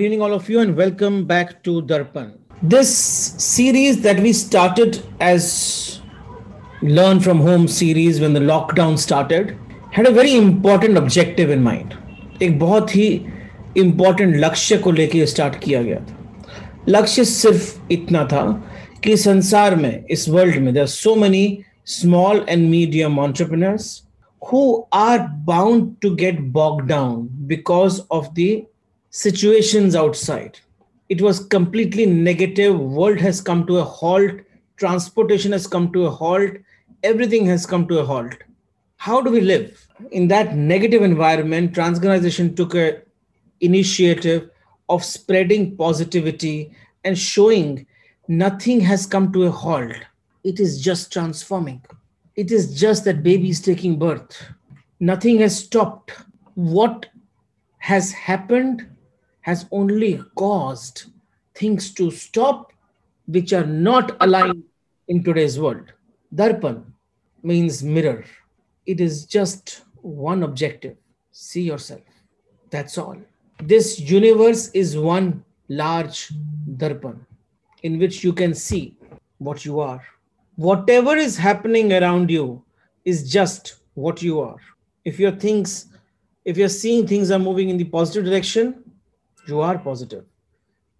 Good evening, all of you, and welcome back to Darpan. This series that we started as Learn from Home series when the lockdown started had a very important objective in mind. एक बहुत ही important लक्ष्य को लेके start किया गया था लक्ष्य सिर्फ इतना था कि संसार में इस वर्ल्ड में there so many small and medium entrepreneurs who are bound to get bogged down because of the situations outside. It was completely negative. World has come to a halt. Transportation has come to a halt. Everything has come to a halt. How do we live? In that negative environment TransGanization took a initiative of spreading positivity and showing nothing has come to a halt. It is just transforming. It is just that baby is taking birth. Nothing has stopped. What has happened has only caused things to stop which are not aligned in today's world. Darpan means mirror. It is just one objective see yourself. That's all. This universe is one large darpan in which you can see what you are. Whatever is happening around you is just what you are. If your things, if you're seeing things are moving in the positive direction, you are positive.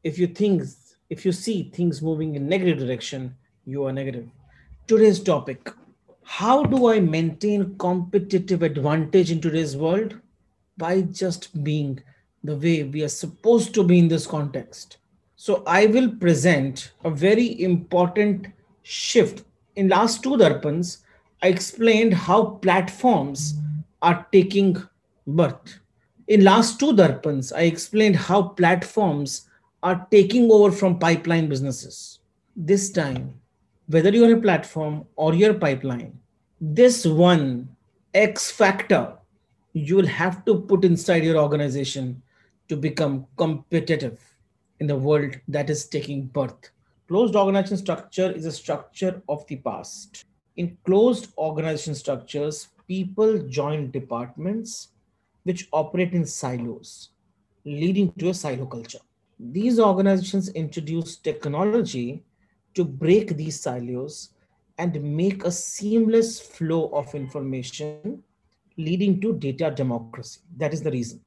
If you think if you see things moving in negative direction you are negative. Today's topic how do i maintain competitive advantage in today's world? By just being the way we are supposed to be in this context. So i will present a very important shift. In last two darpans i explained how platforms are taking birth in last two darpans, I explained how platforms are taking over from pipeline businesses. This time, whether you're a platform or you're pipeline, this one X factor you will have to put inside your organization to become competitive in the world that is taking birth. Closed organization structure is a structure of the past. In closed organization structures, people join departments which operate in silos, leading to a silo culture. These organizations introduce technology to break these silos and make a seamless flow of information, leading to data democracy. That is the reason.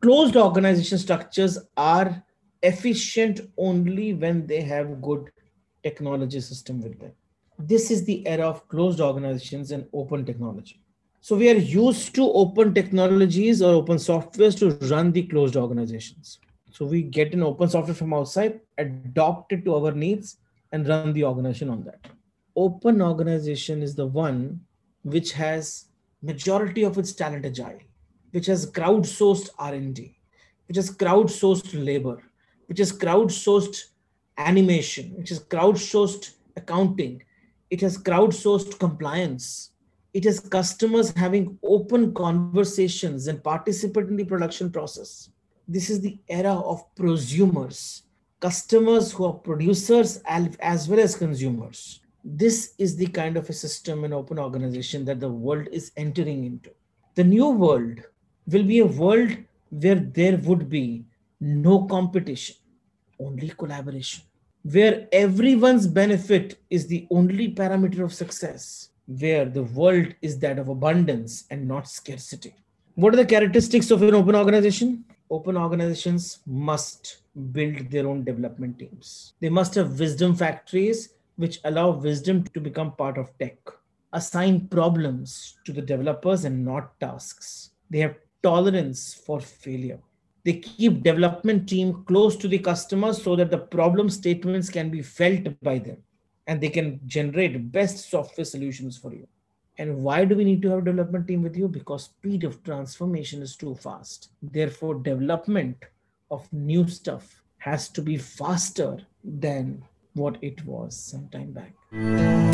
Closed organization structures are efficient only when they have good technology system with them. This is the era of closed organizations and open technology. So we are used to open technologies or open softwares to run the closed organizations. So we get an open software from outside, adopt it to our needs, and run the organization on that. Open organization is the one which has majority of its talent agile, which has crowdsourced R&D, which has crowdsourced labor, which has crowdsourced animation, which has crowdsourced accounting, it has crowdsourced compliance, it is customers having open conversations and participate in the production process. This is the era of prosumers customers who are producers as well as consumers. This is the kind of a system and open organization that the world is entering into. The new world will be a world where there would be no competition only collaboration where everyone's benefit is the only parameter of success where the world is that of abundance and not scarcity. What are the characteristics of an open organization? Open organizations must build their own development teams. They must have wisdom factories which allow wisdom to become part of tech. Assign problems to the developers and not tasks. They have tolerance for failure. They keep development team close to the customers so that the problem statements can be felt by them and they can generate best software solutions for you. And why do we need to have a development team with you? Because speed of transformation is too fast. Therefore, development of new stuff has to be faster than what it was some time back.